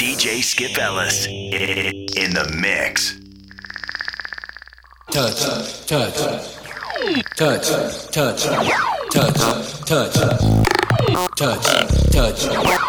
DJ Skip Ellis in the mix. Touch, touch, touch, touch, touch, touch, touch, touch.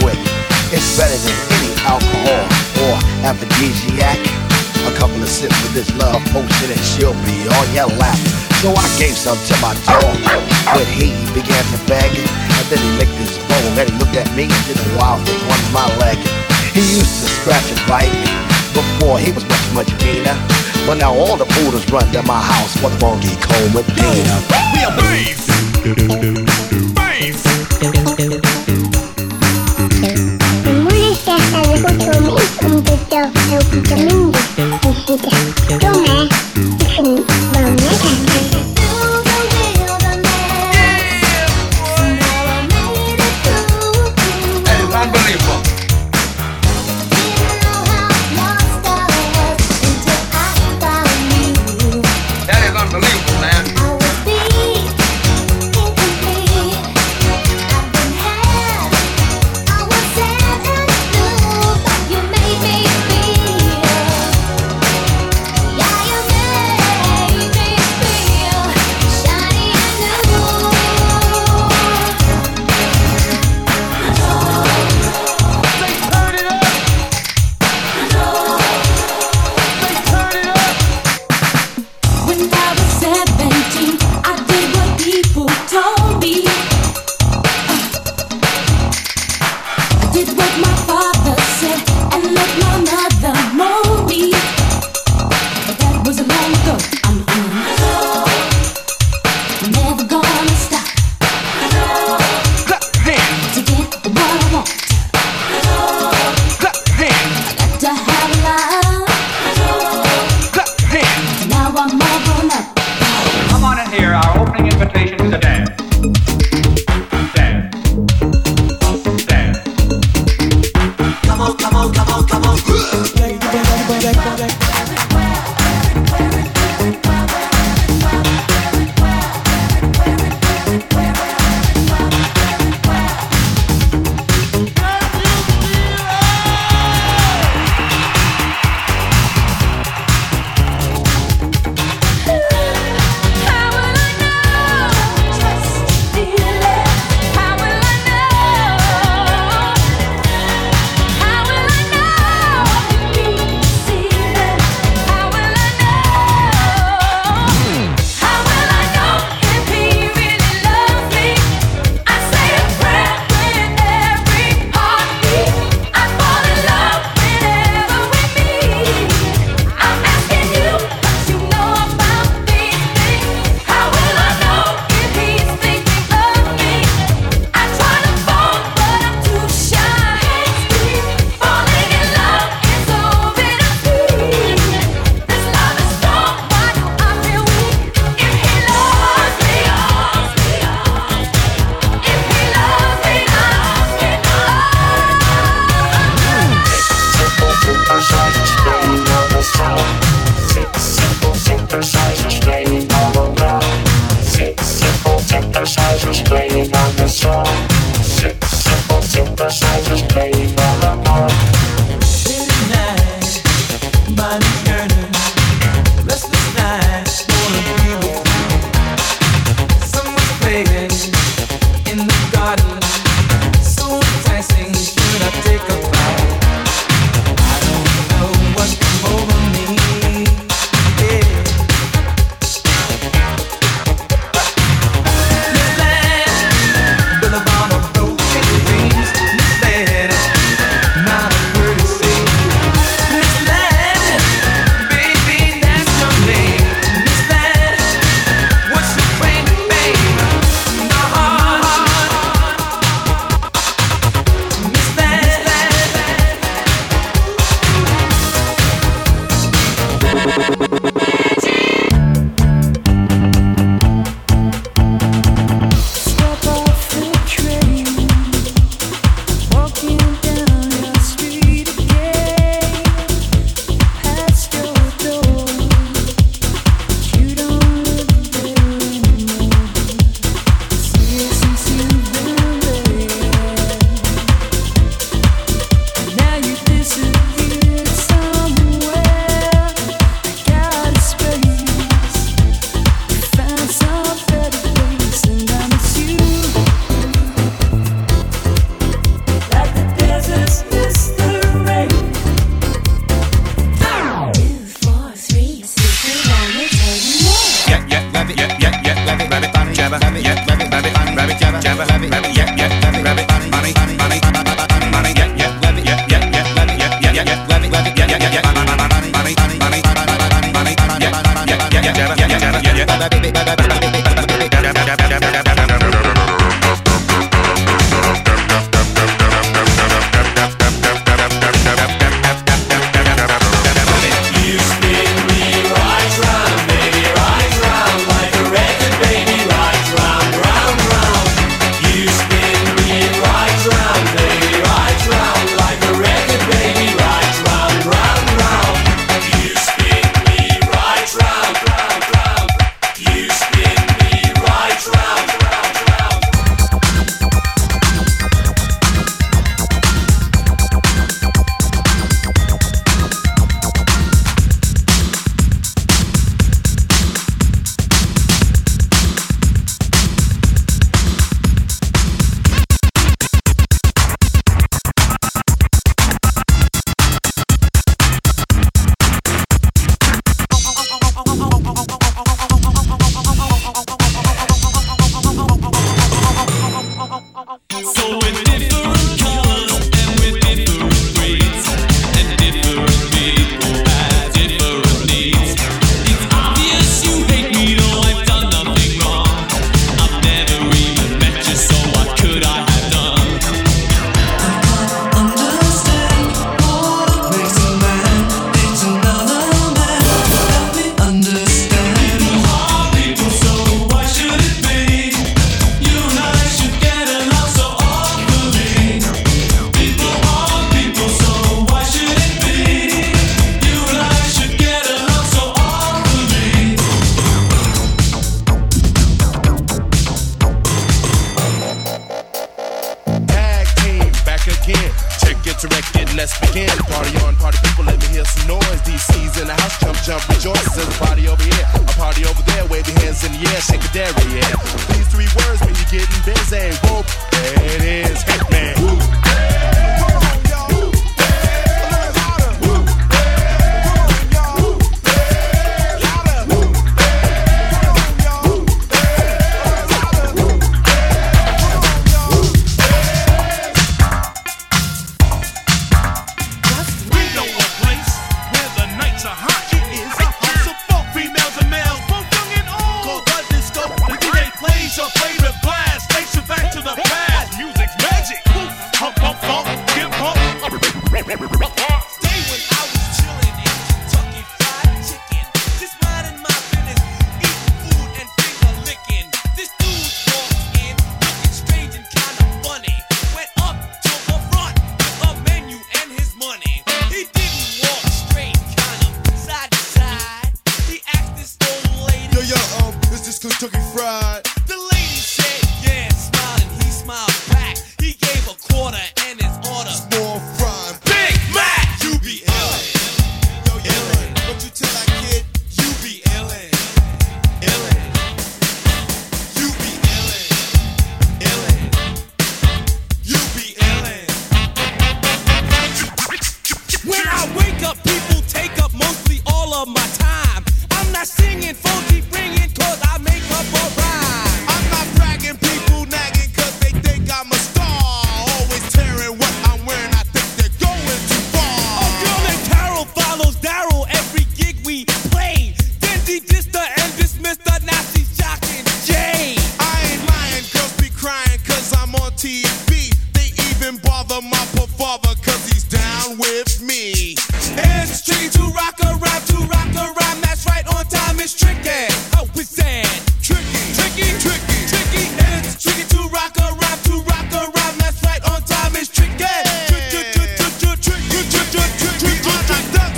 quick. It's better than any alcohol or aphrodisiac. A couple of sips of this love potion and she'll be on your lap. So I gave some to my dog, but he began to beg. And then he licked his bone and he looked at me and did a wild thing on my leg. He used to scratch and bite me. Before he was much, much meaner. But now all the poodles run to my house for the bogey comb with Dana. We are babes! Babes! Domingo, Domingo, Domingo, Domingo, Domingo, Domingo, Domingo, Domingo, Domingo, Domingo, Domingo, Domingo, Domingo, Domingo, invitation to the dance.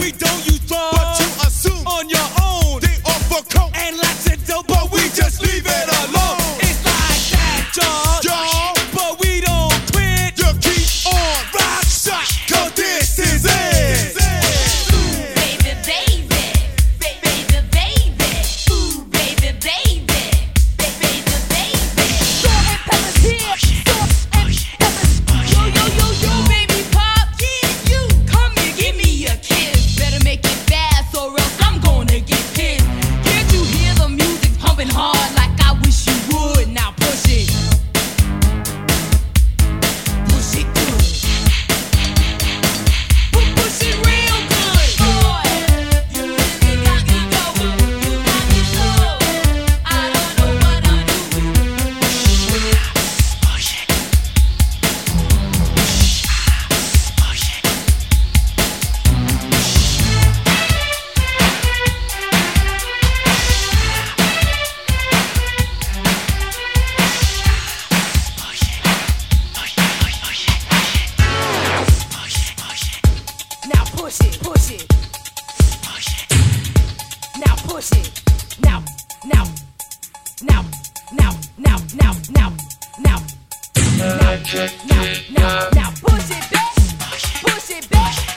We don't use drugs. push it. Now, now, now, now, now, now, now, now. Now, now, now, now, push it, bitch. Push it, bitch.